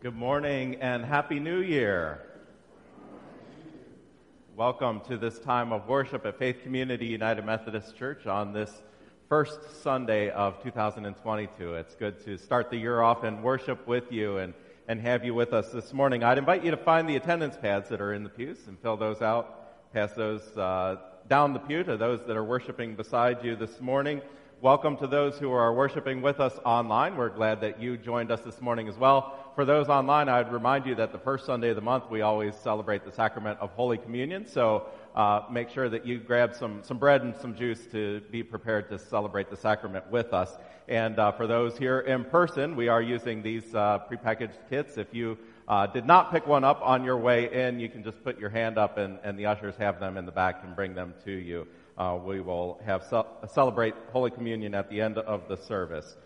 Good morning and Happy New Year. Welcome to this time of worship at Faith Community United Methodist Church on this first Sunday of 2022. It's good to start the year off in worship with you and, and have you with us this morning. I'd invite you to find the attendance pads that are in the pews and fill those out, pass those uh, down the pew to those that are worshiping beside you this morning. Welcome to those who are worshiping with us online. We're glad that you joined us this morning as well. For those online, I'd remind you that the first Sunday of the month we always celebrate the sacrament of Holy Communion. So uh, make sure that you grab some some bread and some juice to be prepared to celebrate the sacrament with us. And uh, for those here in person, we are using these uh, prepackaged kits. If you uh, did not pick one up on your way in, you can just put your hand up, and, and the ushers have them in the back and bring them to you uh, we will have ce- celebrate Holy Communion at the end of the service.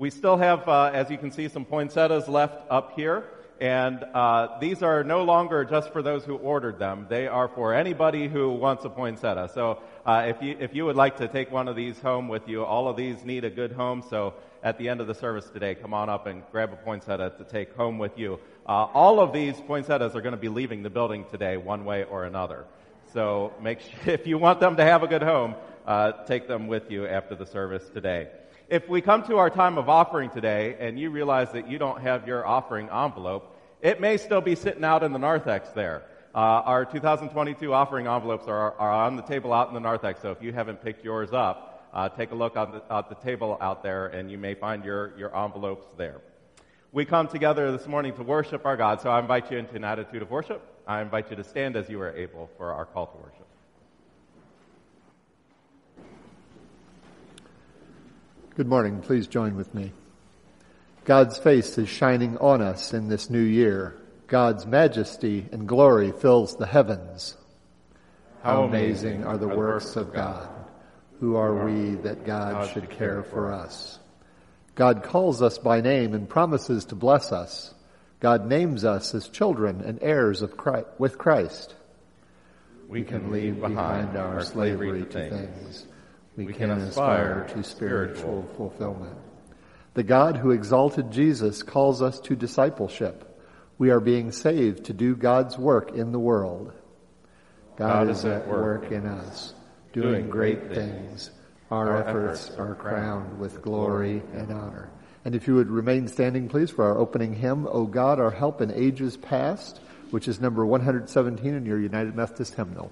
We still have, uh, as you can see, some poinsettias left up here. And uh, these are no longer just for those who ordered them. They are for anybody who wants a poinsettia. So uh, if you if you would like to take one of these home with you, all of these need a good home. So at the end of the service today, come on up and grab a poinsettia to take home with you. Uh, all of these poinsettias are going to be leaving the building today, one way or another. So make sure, if you want them to have a good home, uh, take them with you after the service today. If we come to our time of offering today and you realize that you don't have your offering envelope, it may still be sitting out in the narthex there. Uh, our 2022 offering envelopes are, are, on the table out in the narthex, so if you haven't picked yours up, uh, take a look at the, at the table out there and you may find your, your envelopes there. We come together this morning to worship our God, so I invite you into an attitude of worship. I invite you to stand as you are able for our call to worship. Good morning. Please join with me. God's face is shining on us in this new year. God's majesty and glory fills the heavens. How amazing are the works of God. Who are we that God should care for us? God calls us by name and promises to bless us. God names us as children and heirs of Christ, with Christ. We can leave behind our slavery to things. We can aspire to spiritual fulfillment. The God who exalted Jesus calls us to discipleship. We are being saved to do God's work in the world. God, God is at work in us, doing great things. Our efforts are crowned with glory and honor. And if you would remain standing, please, for our opening hymn, O God, our help in ages past, which is number 117 in your United Methodist hymnal.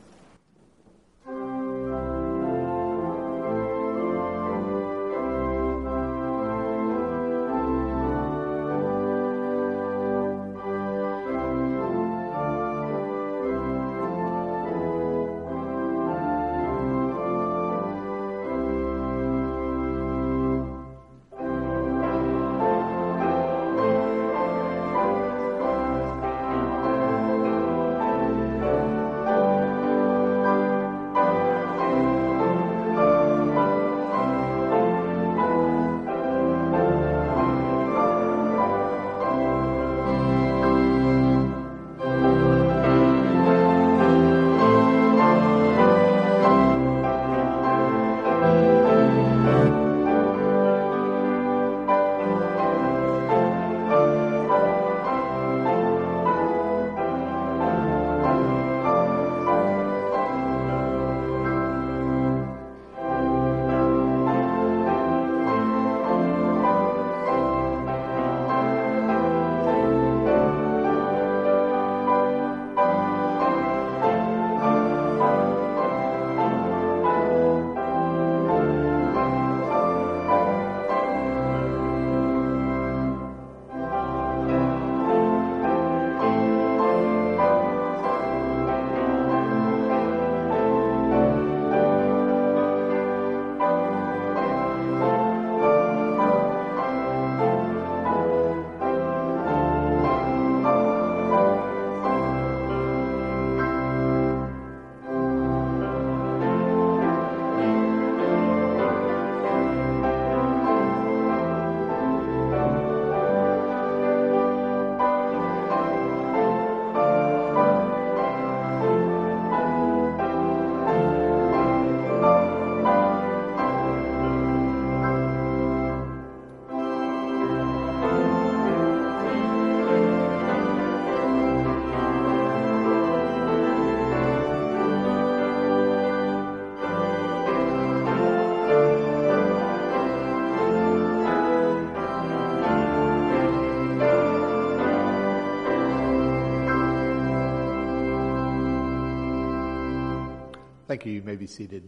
Thank you. You may be seated.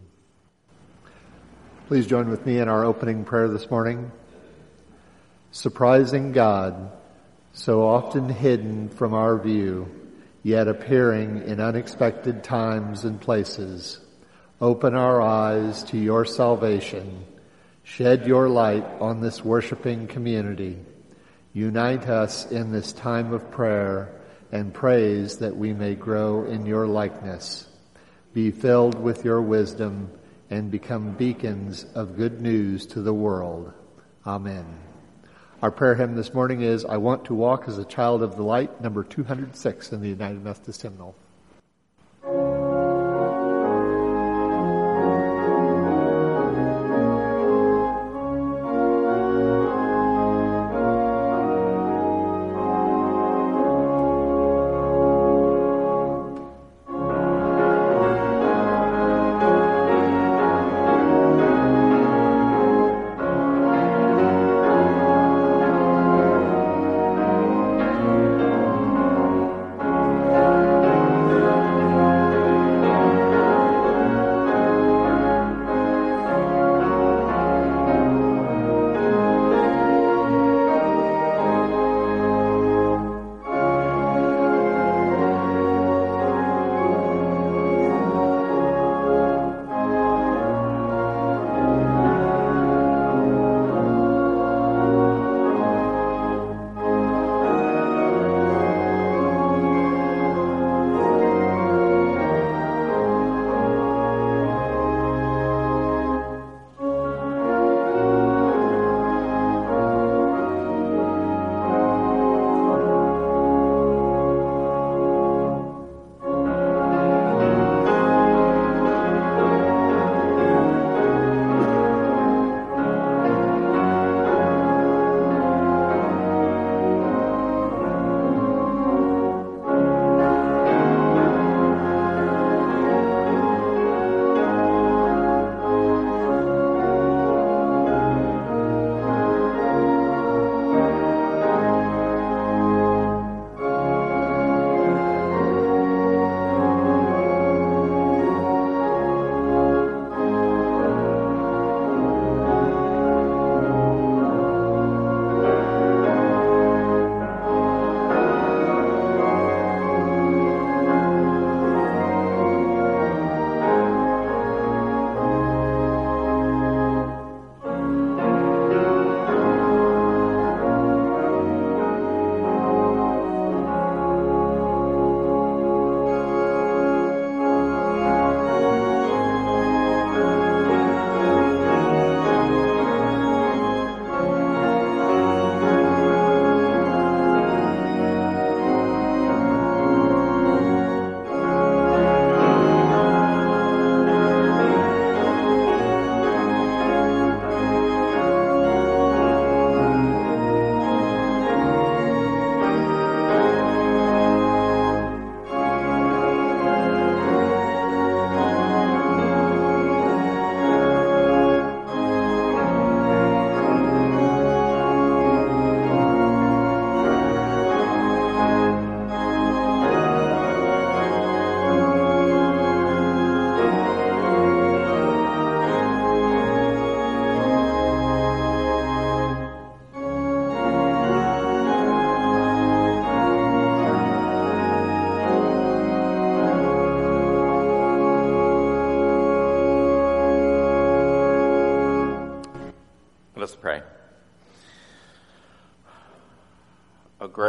Please join with me in our opening prayer this morning. Surprising God, so often hidden from our view, yet appearing in unexpected times and places. Open our eyes to your salvation. Shed your light on this worshiping community. Unite us in this time of prayer and praise that we may grow in your likeness. Be filled with your wisdom and become beacons of good news to the world. Amen. Our prayer hymn this morning is I Want to Walk as a Child of the Light, number 206 in the United Methodist Hymnal.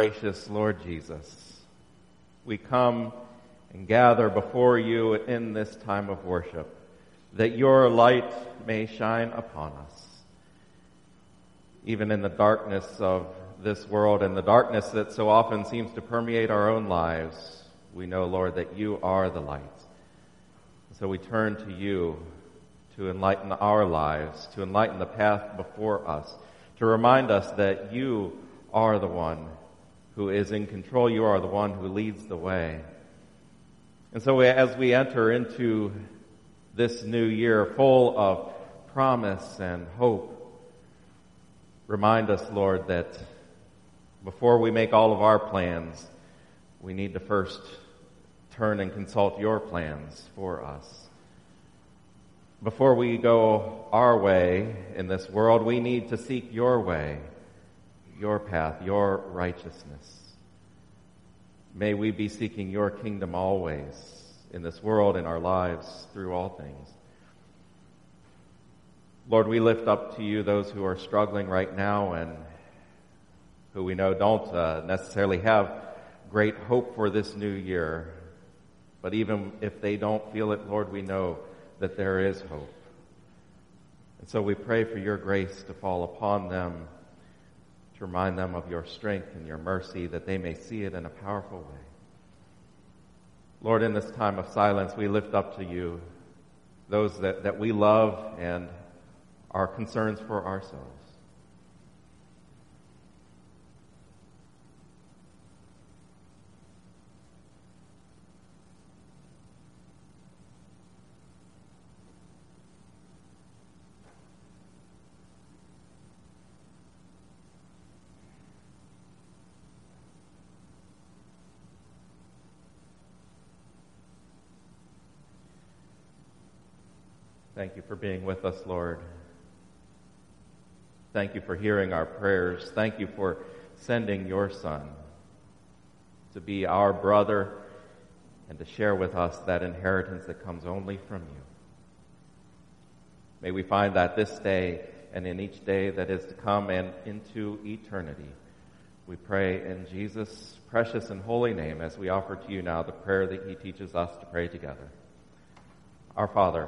Gracious Lord Jesus, we come and gather before you in this time of worship, that your light may shine upon us. Even in the darkness of this world and the darkness that so often seems to permeate our own lives, we know, Lord, that you are the light. So we turn to you to enlighten our lives, to enlighten the path before us, to remind us that you are the one who is in control. You are the one who leads the way. And so as we enter into this new year full of promise and hope, remind us, Lord, that before we make all of our plans, we need to first turn and consult your plans for us. Before we go our way in this world, we need to seek your way, your path, your righteousness. May we be seeking your kingdom always in this world, in our lives, through all things. Lord, we lift up to you those who are struggling right now and who we know don't uh, necessarily have great hope for this new year. But even if they don't feel it, Lord, we know that there is hope. And so we pray for your grace to fall upon them, remind them of your strength and your mercy, that they may see it in a powerful way. Lord, in this time of silence, we lift up to you those that, that we love and our concerns for ourselves. Thank you for being with us, Lord. Thank you for hearing our prayers. Thank you for sending your Son to be our brother and to share with us that inheritance that comes only from you. May we find that this day and in each day that is to come and into eternity. We pray in Jesus' precious and holy name as we offer to you now the prayer that he teaches us to pray together. Our Father,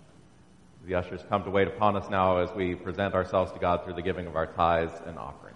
The ushers come to wait upon us now as we present ourselves to God through the giving of our tithes and offerings.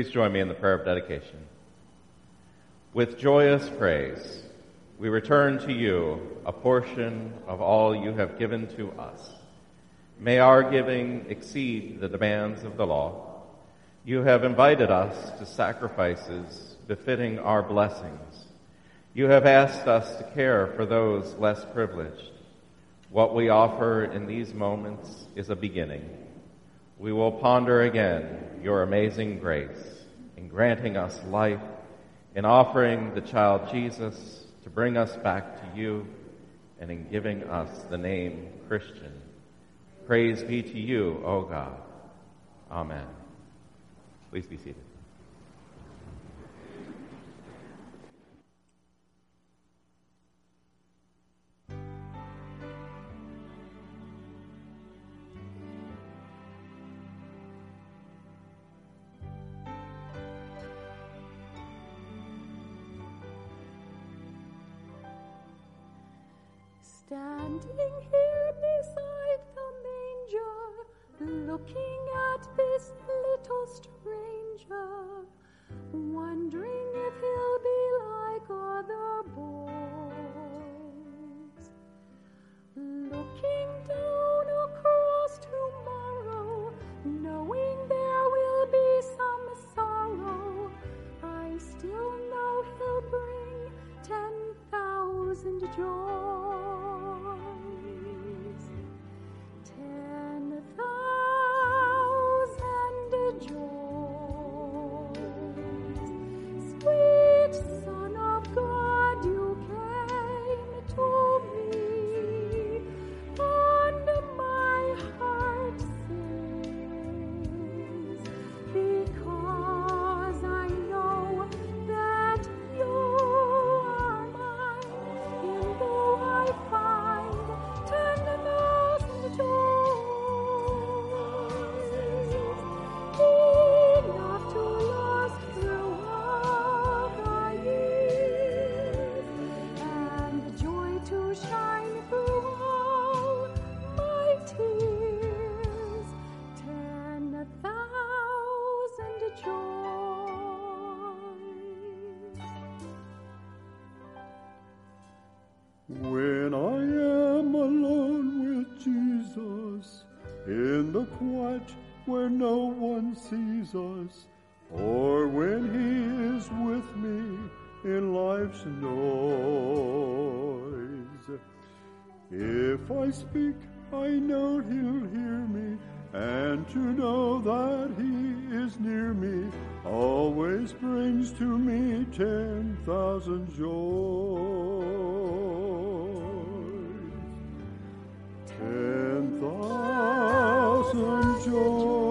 Please join me in the prayer of dedication. With joyous praise, we return to you a portion of all you have given to us. May our giving exceed the demands of the law. You have invited us to sacrifices befitting our blessings. You have asked us to care for those less privileged. What we offer in these moments is a beginning we will ponder again your amazing grace in granting us life, in offering the child Jesus to bring us back to you, and in giving us the name Christian. Praise be to you, O God. Amen. Please be seated. Standing here beside the manger, looking at this little star. Jesus, or when He is with me in life's noise. If I speak, I know He'll hear me, and to know that He is near me always brings to me ten thousand joys. Ten thousand joys.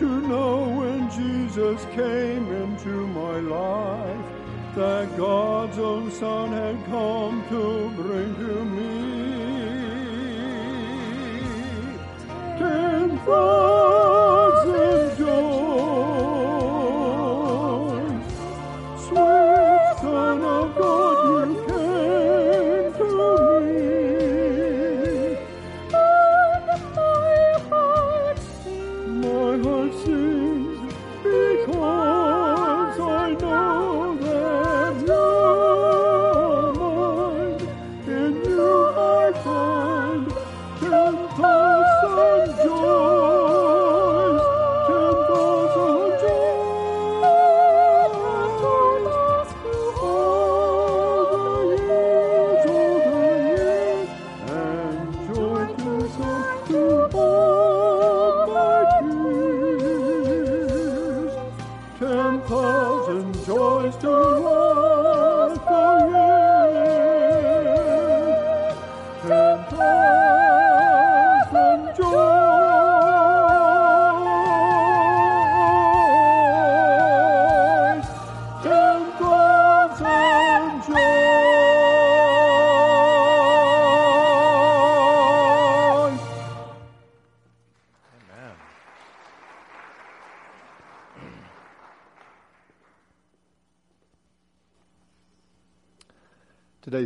to know when Jesus came into my life that God's own Son had come to bring to me. Ten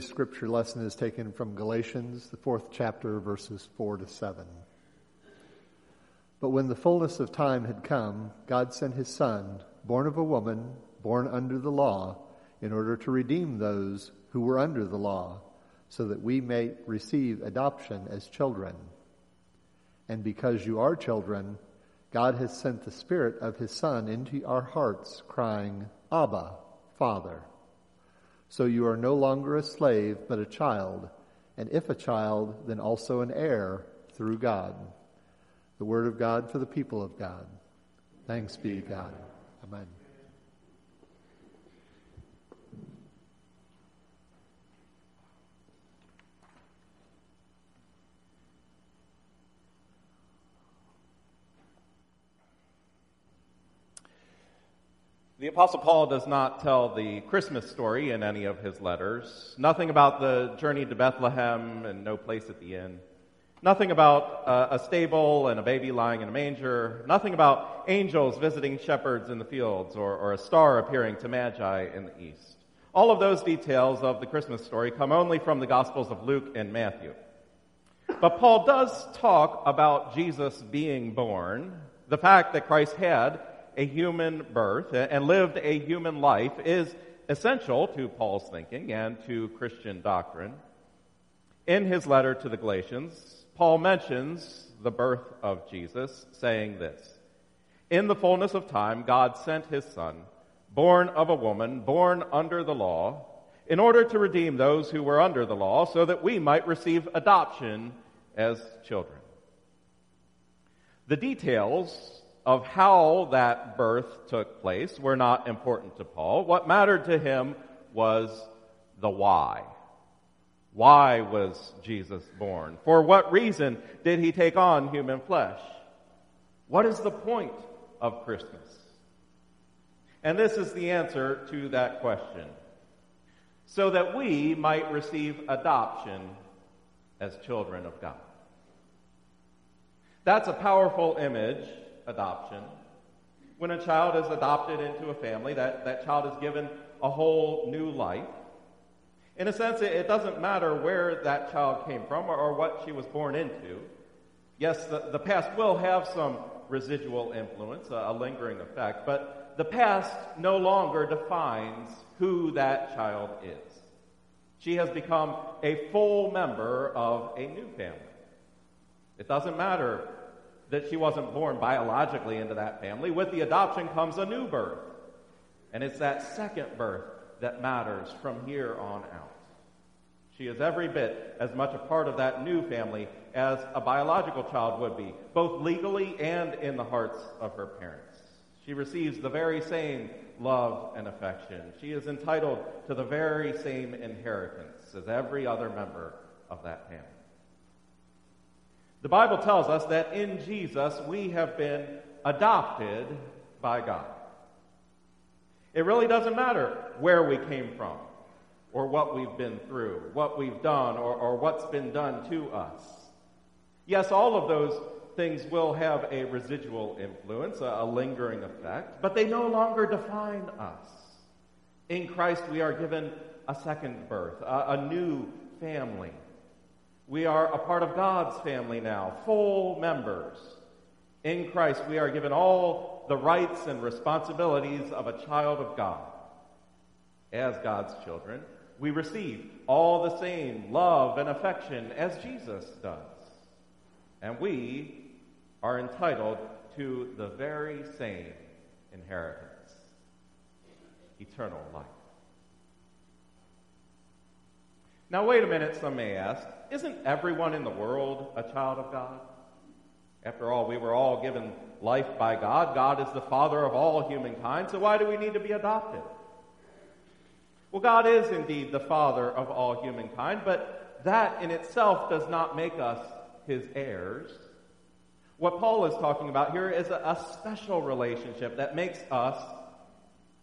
Today's scripture lesson is taken from Galatians, the fourth chapter, verses 4 to 7. But when the fullness of time had come, God sent his Son, born of a woman, born under the law, in order to redeem those who were under the law, so that we may receive adoption as children. And because you are children, God has sent the Spirit of his Son into our hearts, crying, Abba, Father. So you are no longer a slave, but a child, and if a child, then also an heir through God. The word of God for the people of God. Thanks be to God. Amen. The Apostle Paul does not tell the Christmas story in any of his letters. Nothing about the journey to Bethlehem and no place at the inn. Nothing about uh, a stable and a baby lying in a manger. Nothing about angels visiting shepherds in the fields or, or a star appearing to magi in the east. All of those details of the Christmas story come only from the Gospels of Luke and Matthew. But Paul does talk about Jesus being born, the fact that Christ had a human birth and lived a human life is essential to Paul's thinking and to Christian doctrine. In his letter to the Galatians, Paul mentions the birth of Jesus, saying this In the fullness of time, God sent his Son, born of a woman, born under the law, in order to redeem those who were under the law, so that we might receive adoption as children. The details of how that birth took place were not important to Paul. What mattered to him was the why. Why was Jesus born? For what reason did he take on human flesh? What is the point of Christmas? And this is the answer to that question. So that we might receive adoption as children of God. That's a powerful image adoption. When a child is adopted into a family, that, that child is given a whole new life. In a sense, it, it doesn't matter where that child came from or, or what she was born into. Yes, the, the past will have some residual influence, a, a lingering effect, but the past no longer defines who that child is. She has become a full member of a new family. It doesn't matter that she wasn't born biologically into that family. With the adoption comes a new birth. And it's that second birth that matters from here on out. She is every bit as much a part of that new family as a biological child would be, both legally and in the hearts of her parents. She receives the very same love and affection. She is entitled to the very same inheritance as every other member of that family. The Bible tells us that in Jesus we have been adopted by God. It really doesn't matter where we came from, or what we've been through, what we've done, or, or what's been done to us. Yes, all of those things will have a residual influence, a, a lingering effect, but they no longer define us. In Christ, we are given a second birth, a, a new family. We are a part of God's family now, full members. In Christ, we are given all the rights and responsibilities of a child of God. As God's children, we receive all the same love and affection as Jesus does. And we are entitled to the very same inheritance eternal life. Now, wait a minute, some may ask. Isn't everyone in the world a child of God? After all, we were all given life by God. God is the father of all humankind, so why do we need to be adopted? Well, God is indeed the father of all humankind, but that in itself does not make us his heirs. What Paul is talking about here is a, a special relationship that makes us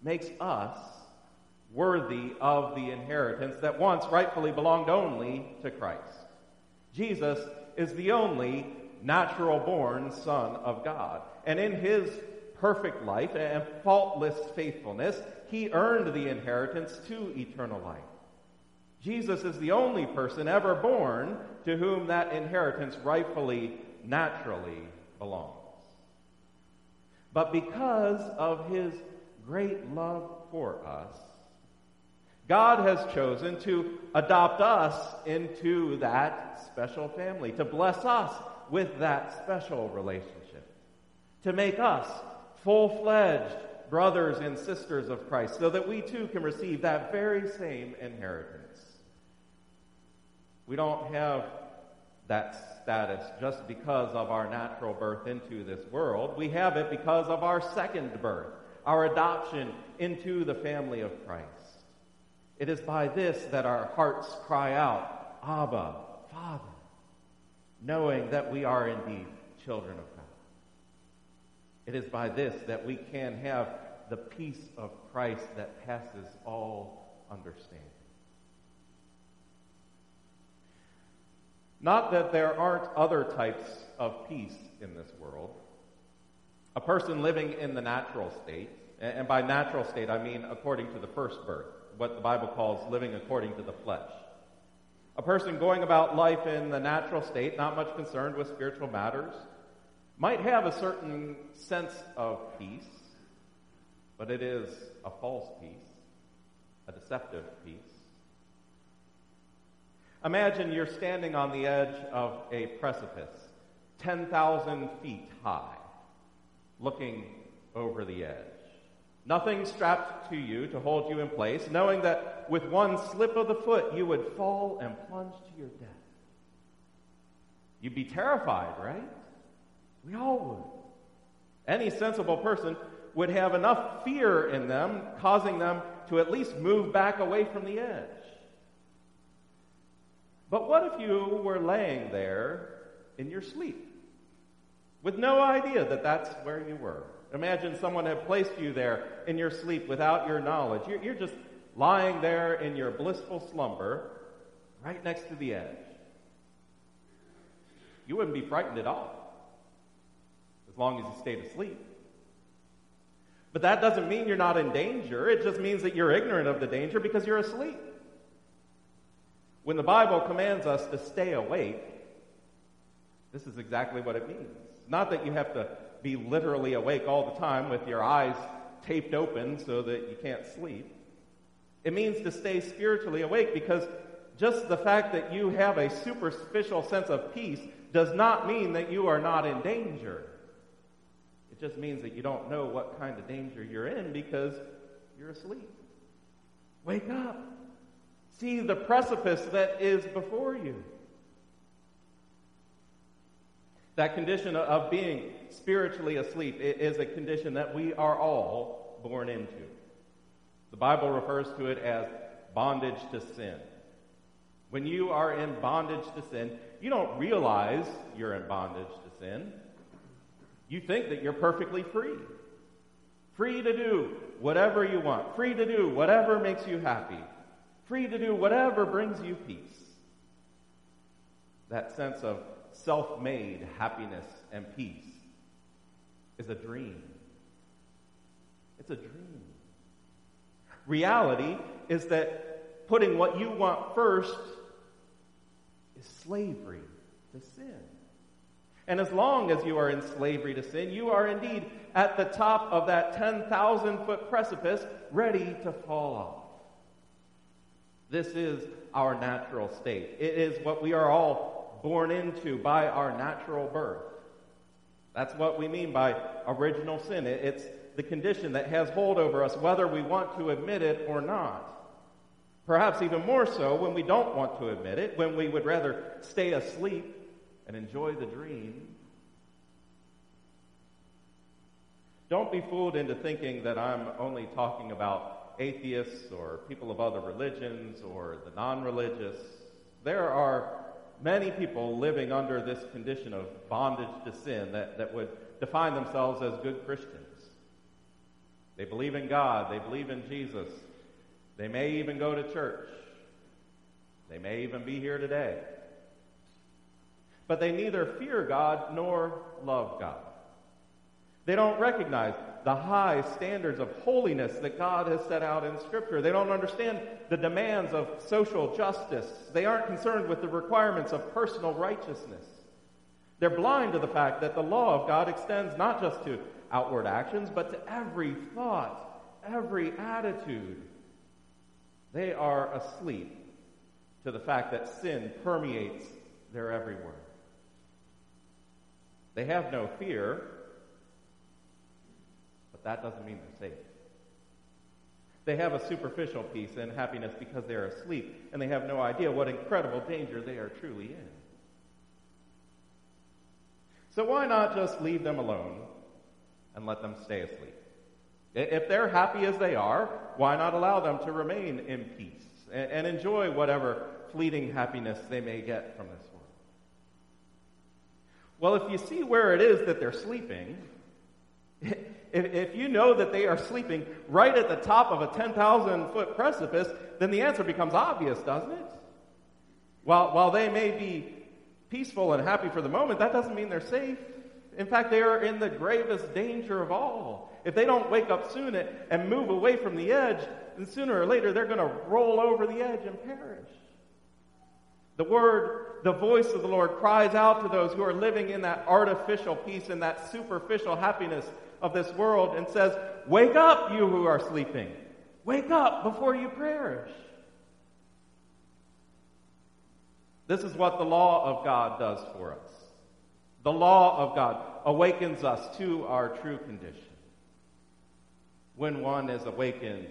makes us worthy of the inheritance that once rightfully belonged only to Christ. Jesus is the only natural born Son of God. And in his perfect life and faultless faithfulness, he earned the inheritance to eternal life. Jesus is the only person ever born to whom that inheritance rightfully, naturally belongs. But because of his great love for us, God has chosen to adopt us into that special family, to bless us with that special relationship, to make us full fledged brothers and sisters of Christ, so that we too can receive that very same inheritance. We don't have that status just because of our natural birth into this world. We have it because of our second birth, our adoption into the family of Christ. It is by this that our hearts cry out, Abba, Father, knowing that we are indeed children of God. It is by this that we can have the peace of Christ that passes all understanding. Not that there aren't other types of peace in this world. A person living in the natural state, and by natural state I mean according to the first birth, what the Bible calls living according to the flesh. A person going about life in the natural state, not much concerned with spiritual matters, might have a certain sense of peace, but it is a false peace, a deceptive peace. Imagine you're standing on the edge of a precipice, 10,000 feet high, looking over the edge. Nothing strapped to you to hold you in place, knowing that with one slip of the foot you would fall and plunge to your death. You'd be terrified, right? We all would. Any sensible person would have enough fear in them, causing them to at least move back away from the edge. But what if you were laying there in your sleep with no idea that that's where you were? Imagine someone had placed you there in your sleep without your knowledge. You're, you're just lying there in your blissful slumber right next to the edge. You wouldn't be frightened at all as long as you stayed asleep. But that doesn't mean you're not in danger. It just means that you're ignorant of the danger because you're asleep. When the Bible commands us to stay awake, this is exactly what it means. Not that you have to be literally awake all the time with your eyes taped open so that you can't sleep. It means to stay spiritually awake because just the fact that you have a superficial sense of peace does not mean that you are not in danger. It just means that you don't know what kind of danger you're in because you're asleep. Wake up. See the precipice that is before you. That condition of being spiritually asleep is a condition that we are all born into. The Bible refers to it as bondage to sin. When you are in bondage to sin, you don't realize you're in bondage to sin. You think that you're perfectly free. Free to do whatever you want. Free to do whatever makes you happy. Free to do whatever brings you peace. That sense of self made happiness and peace is a dream. It's a dream. Reality is that putting what you want first is slavery to sin. And as long as you are in slavery to sin, you are indeed at the top of that 10,000 foot precipice, ready to fall off. This is our natural state. It is what we are all born into by our natural birth. That's what we mean by original sin. It's the condition that has hold over us, whether we want to admit it or not. Perhaps even more so when we don't want to admit it, when we would rather stay asleep and enjoy the dream. Don't be fooled into thinking that I'm only talking about atheists or people of other religions or the non religious. There are many people living under this condition of bondage to sin that, that would define themselves as good Christians. They believe in God, they believe in Jesus, they may even go to church, they may even be here today. But they neither fear God nor love God. They don't recognize the high standards of holiness that God has set out in Scripture. They don't understand the demands of social justice. They aren't concerned with the requirements of personal righteousness. They're blind to the fact that the law of God extends not just to outward actions, but to every thought, every attitude. They are asleep to the fact that sin permeates their every word. They have no fear, that doesn't mean they're safe. They have a superficial peace and happiness because they are asleep, and they have no idea what incredible danger they are truly in. So why not just leave them alone and let them stay asleep? If they're happy as they are, why not allow them to remain in peace and enjoy whatever fleeting happiness they may get from this world? Well, if you see where it is that they're sleeping, if, if you know that they are sleeping right at the top of a 10,000 foot precipice, then the answer becomes obvious, doesn't it? While, while they may be peaceful and happy for the moment, that doesn't mean they're safe. In fact, they are in the gravest danger of all. If they don't wake up soon and move away from the edge, then sooner or later they're going to roll over the edge and perish. The word, the voice of the Lord cries out to those who are living in that artificial peace and that superficial happiness of this world and says, Wake up, you who are sleeping. Wake up before you perish. This is what the law of God does for us. The law of God awakens us to our true condition. When one is awakened,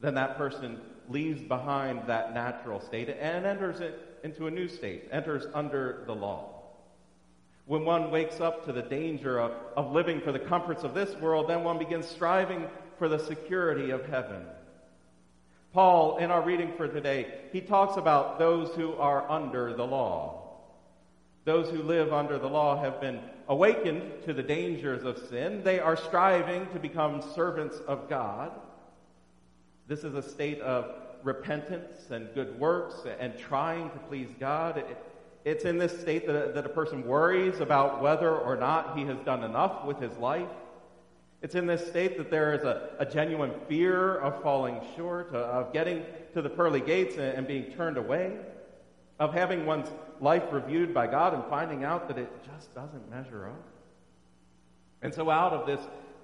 then that person leaves behind that natural state and enters it into a new state, enters under the law. When one wakes up to the danger of, of living for the comforts of this world, then one begins striving for the security of heaven. Paul, in our reading for today, he talks about those who are under the law. Those who live under the law have been awakened to the dangers of sin. They are striving to become servants of God. This is a state of repentance and good works and trying to please God. It's in this state that, that a person worries about whether or not he has done enough with his life. It's in this state that there is a, a genuine fear of falling short, uh, of getting to the pearly gates and, and being turned away, of having one's life reviewed by God and finding out that it just doesn't measure up. And so, out of this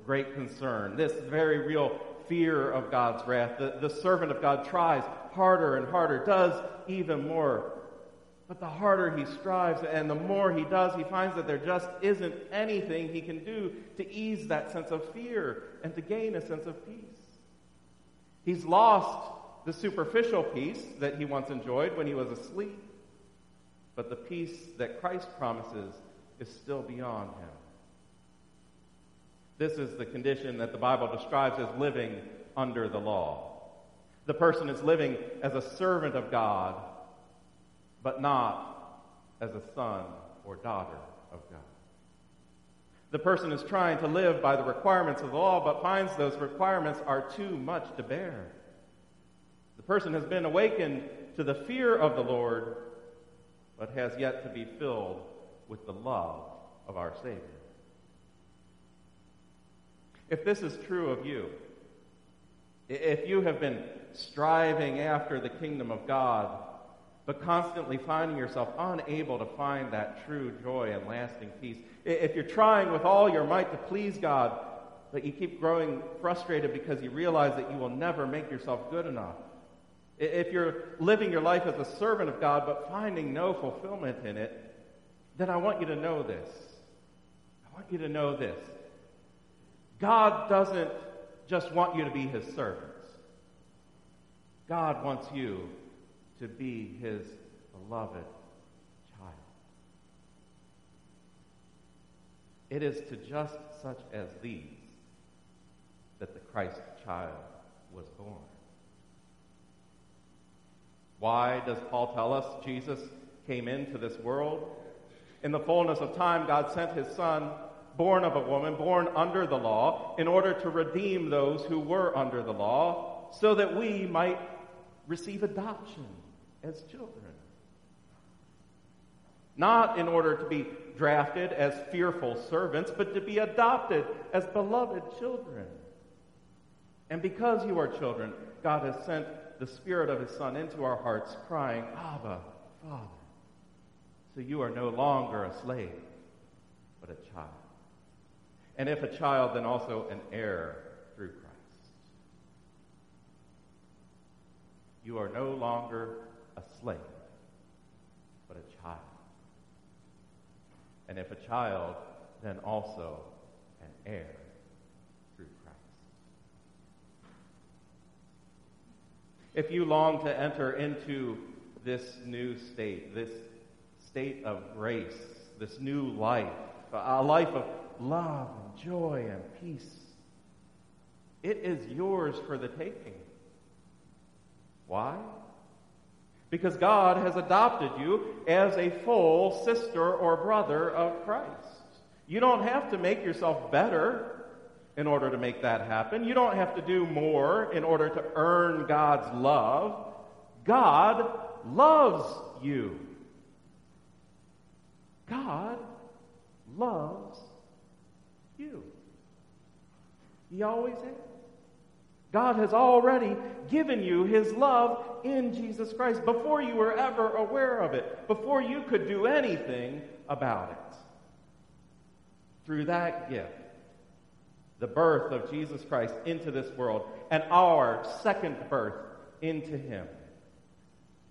great concern, this very real fear of God's wrath, the, the servant of God tries harder and harder, does even more but the harder he strives and the more he does, he finds that there just isn't anything he can do to ease that sense of fear and to gain a sense of peace. He's lost the superficial peace that he once enjoyed when he was asleep, but the peace that Christ promises is still beyond him. This is the condition that the Bible describes as living under the law. The person is living as a servant of God but not as a son or daughter of God. The person is trying to live by the requirements of the law, but finds those requirements are too much to bear. The person has been awakened to the fear of the Lord, but has yet to be filled with the love of our Savior. If this is true of you, if you have been striving after the kingdom of God, but constantly finding yourself unable to find that true joy and lasting peace. If you're trying with all your might to please God, but you keep growing frustrated because you realize that you will never make yourself good enough. If you're living your life as a servant of God but finding no fulfillment in it, then I want you to know this. I want you to know this. God doesn't just want you to be his servants. God wants you to be his beloved child. It is to just such as these that the Christ child was born. Why does Paul tell us Jesus came into this world? In the fullness of time, God sent his son, born of a woman, born under the law, in order to redeem those who were under the law, so that we might receive adoption as children. not in order to be drafted as fearful servants, but to be adopted as beloved children. And because you are children, God has sent the Spirit of His Son into our hearts, crying, Abba, Father. So you are no longer a slave, but a child. And if a child, then also an heir through Christ. You are no longer a slave, but a child. And if a child, then also an heir through Christ. If you long to enter into this new state, this state of grace, this new life, a life of love and joy and peace, it is yours for the taking. Why? Because God has adopted you as a full sister or brother of Christ. You don't have to make yourself better in order to make that happen. You don't have to do more in order to earn God's love. God loves you. God loves you. He always has. God has already given you His love in Jesus Christ before you were ever aware of it, before you could do anything about it. Through that gift, the birth of Jesus Christ into this world, and our second birth into Him,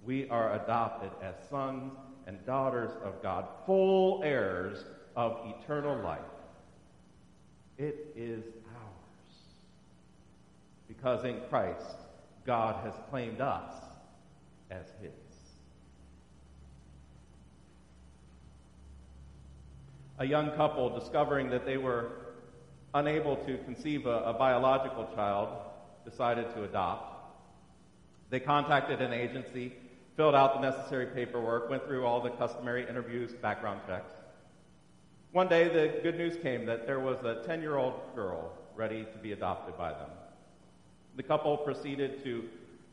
we are adopted as sons and daughters of God, full heirs of eternal life. It is because in Christ, God has claimed us as His. A young couple discovering that they were unable to conceive a, a biological child decided to adopt. They contacted an agency, filled out the necessary paperwork, went through all the customary interviews, background checks. One day, the good news came that there was a 10 year old girl ready to be adopted by them. The couple proceeded to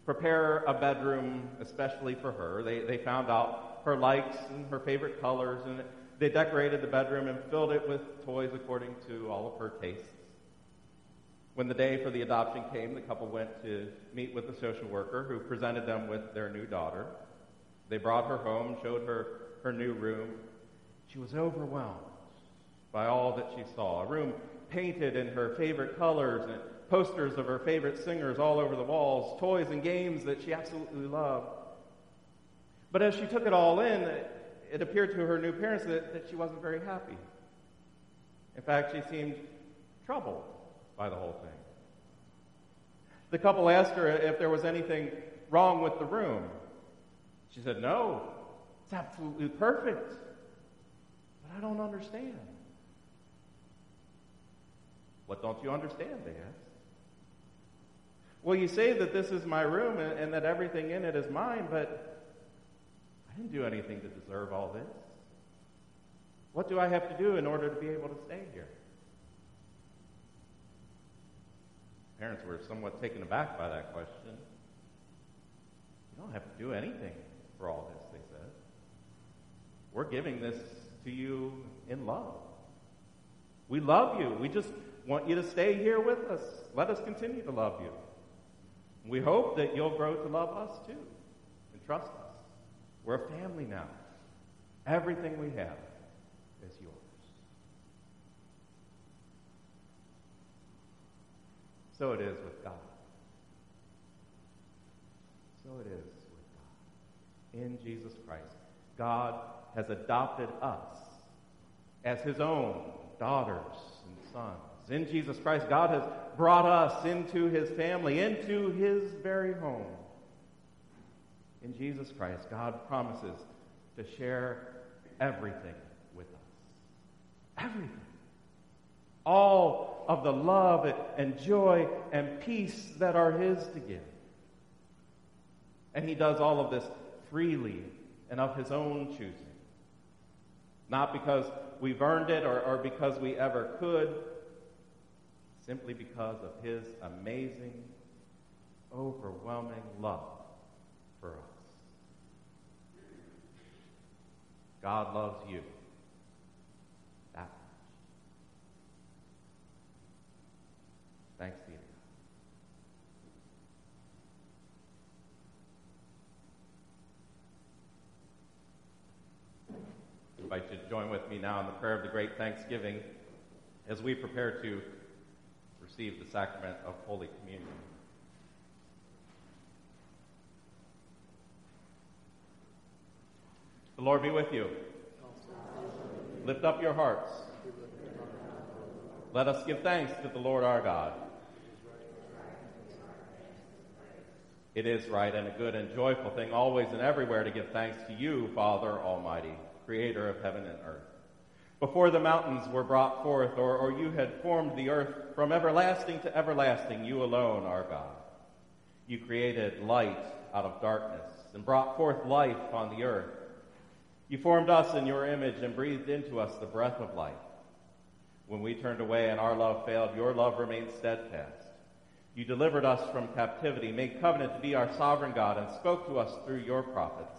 prepare a bedroom especially for her. They, they found out her likes and her favorite colors, and they decorated the bedroom and filled it with toys according to all of her tastes. When the day for the adoption came, the couple went to meet with the social worker who presented them with their new daughter. They brought her home, showed her her new room. She was overwhelmed by all that she saw. A room painted in her favorite colors and posters of her favorite singers all over the walls, toys and games that she absolutely loved. But as she took it all in, it appeared to her new parents that, that she wasn't very happy. In fact, she seemed troubled by the whole thing. The couple asked her if there was anything wrong with the room. She said, No, it's absolutely perfect. But I don't understand. What don't you understand? They asked. Well, you say that this is my room and, and that everything in it is mine, but I didn't do anything to deserve all this. What do I have to do in order to be able to stay here? Parents were somewhat taken aback by that question. You don't have to do anything for all this, they said. We're giving this to you in love. We love you. We just want you to stay here with us. Let us continue to love you. We hope that you'll grow to love us too and trust us. We're a family now. Everything we have is yours. So it is with God. So it is with God. In Jesus Christ, God has adopted us as his own daughters and sons. In Jesus Christ, God has brought us into his family, into his very home. In Jesus Christ, God promises to share everything with us. Everything. All of the love and joy and peace that are his to give. And he does all of this freely and of his own choosing. Not because we've earned it or, or because we ever could, simply because of his amazing, overwhelming love for us. God loves you that much. Thanks. I invite you to join with me now in the prayer of the great thanksgiving as we prepare to receive the sacrament of Holy Communion. The Lord be with you. Lift up your hearts. Let us give thanks to the Lord our God. It is right and a good and joyful thing always and everywhere to give thanks to you, Father Almighty, creator of heaven and earth. Before the mountains were brought forth, or, or you had formed the earth from everlasting to everlasting, you alone are God. You created light out of darkness and brought forth life on the earth. You formed us in your image and breathed into us the breath of life. When we turned away and our love failed, your love remained steadfast. You delivered us from captivity, made covenant to be our sovereign God, and spoke to us through your prophets.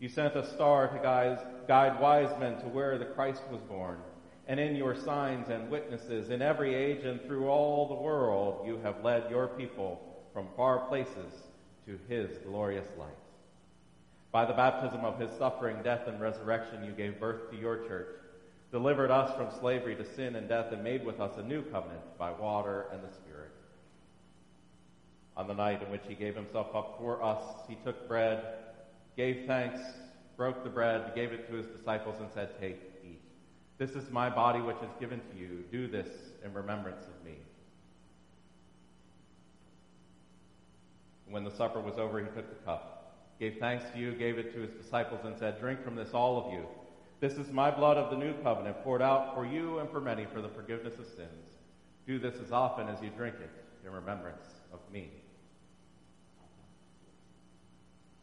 You sent a star to guide, wise men to where the Christ was born. And in your signs and witnesses in every age and through all the world, you have led your people from far places to his glorious light. By the baptism of his suffering, death, and resurrection, you gave birth to your church, delivered us from slavery to sin and death, and made with us a new covenant by water and the Spirit. On the night in which he gave himself up for us, he took bread, gave thanks, broke the bread, gave it to his disciples, and said, Take, eat. This is my body which is given to you. Do this in remembrance of me. When the supper was over, he took the cup, gave thanks to you, gave it to his disciples, and said, Drink from this, all of you. This is my blood of the new covenant, poured out for you and for many for the forgiveness of sins. Do this as often as you drink it in remembrance of me.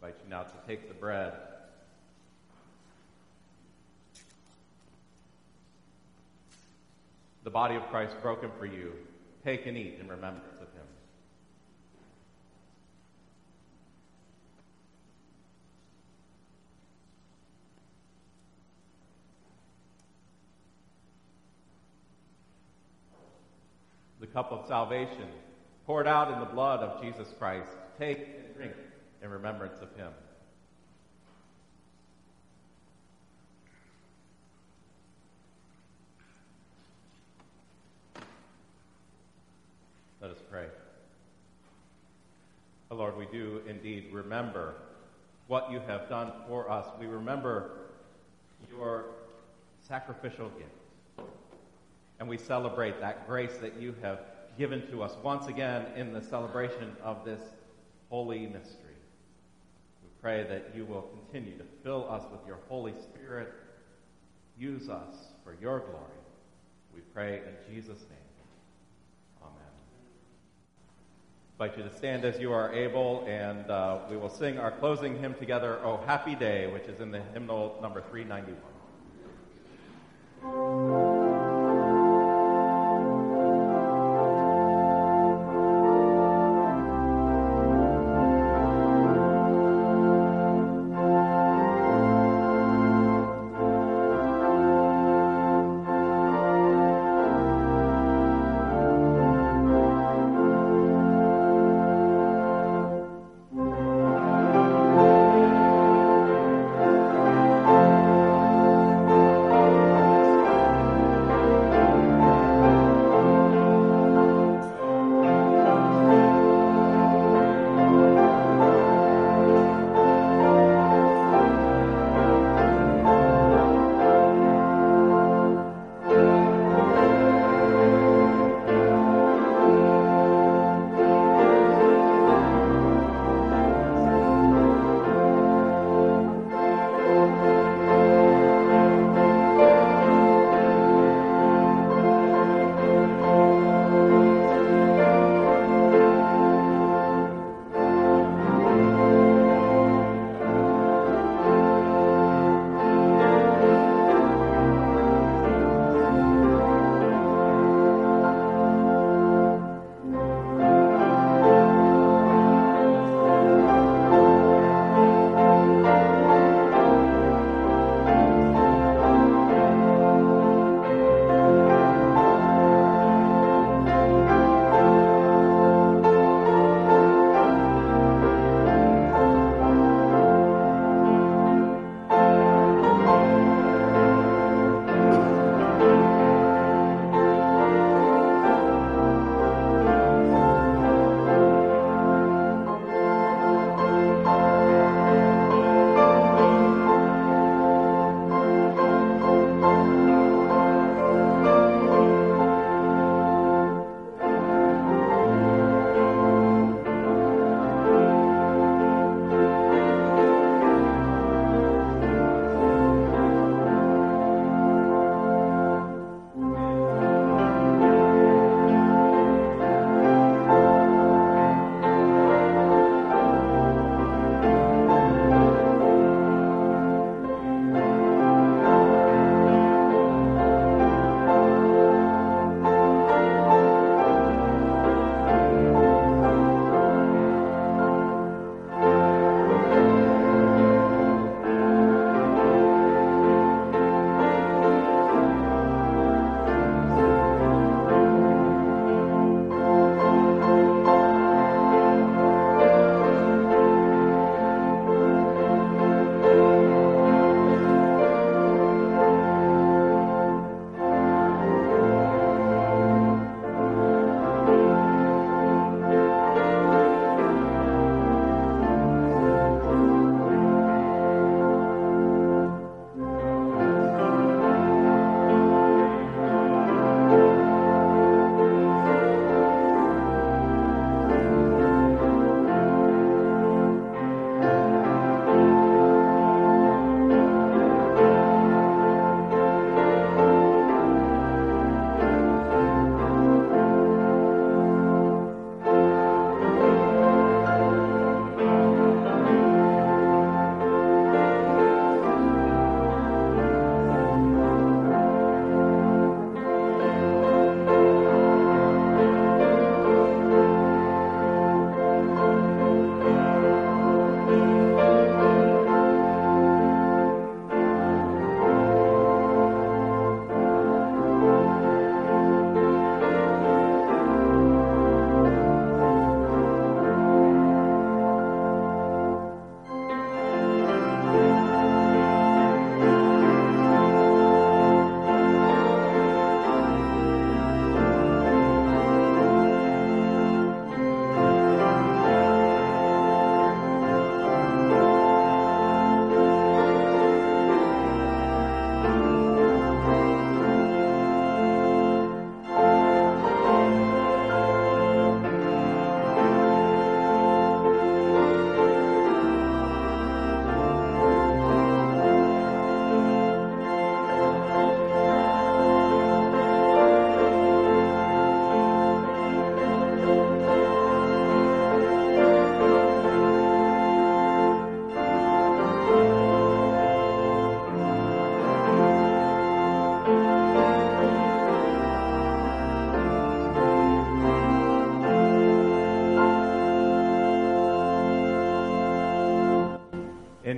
Invite you now to take the bread. The body of Christ broken for you. Take and eat in remembrance of him. The cup of salvation poured out in the blood of Jesus Christ. Take and drink in remembrance of him. Let us pray. Oh Lord, we do indeed remember what you have done for us. We remember your sacrificial gift. And we celebrate that grace that you have given to us once again in the celebration of this holy mystery. Pray that you will continue to fill us with your Holy Spirit. Use us for your glory. We pray in Jesus' name. Amen. I invite you to stand as you are able, and uh, we will sing our closing hymn together, Oh Happy Day, which is in the hymnal number 391.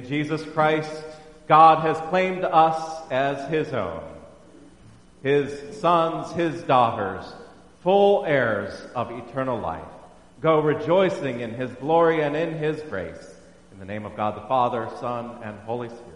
In Jesus Christ, God has claimed us as His own, His sons, His daughters, full heirs of eternal life. Go rejoicing in His glory and in His grace. In the name of God the Father, Son, and Holy Spirit.